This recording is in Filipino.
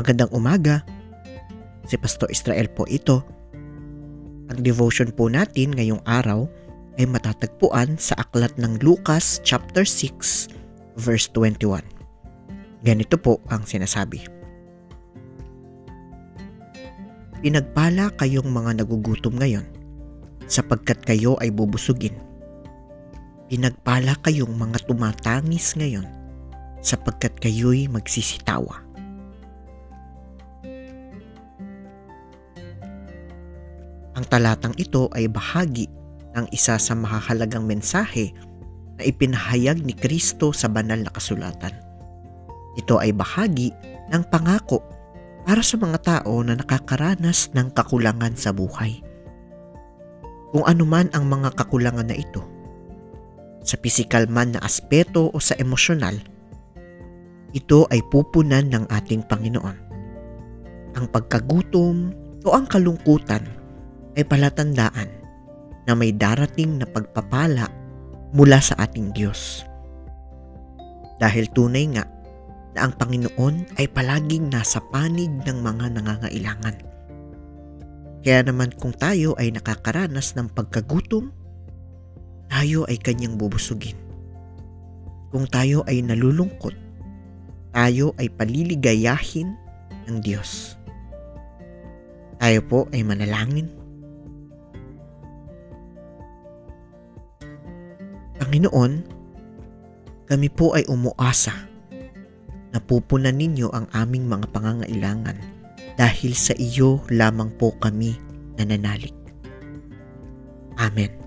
Magandang umaga. Si Pastor Israel po ito. Ang devotion po natin ngayong araw ay matatagpuan sa aklat ng Lucas chapter 6 verse 21. Ganito po ang sinasabi. Pinagpala kayong mga nagugutom ngayon sapagkat kayo ay bubusugin. Pinagpala kayong mga tumatangis ngayon sapagkat kayo'y magsisitawa. Ang talatang ito ay bahagi ng isa sa mahahalagang mensahe na ipinahayag ni Kristo sa banal na kasulatan. Ito ay bahagi ng pangako para sa mga tao na nakakaranas ng kakulangan sa buhay. Kung anuman ang mga kakulangan na ito, sa pisikal man na aspeto o sa emosyonal, ito ay pupunan ng ating Panginoon. Ang pagkagutom o ang kalungkutan ay palatandaan na may darating na pagpapala mula sa ating Diyos. Dahil tunay nga na ang Panginoon ay palaging nasa panig ng mga nangangailangan. Kaya naman kung tayo ay nakakaranas ng pagkagutom, tayo ay kanyang bubusugin. Kung tayo ay nalulungkot, tayo ay paliligayahin ng Diyos. Tayo po ay manalangin. Panginoon, kami po ay umuasa na pupunan ninyo ang aming mga pangangailangan dahil sa iyo lamang po kami nananalig. Amen.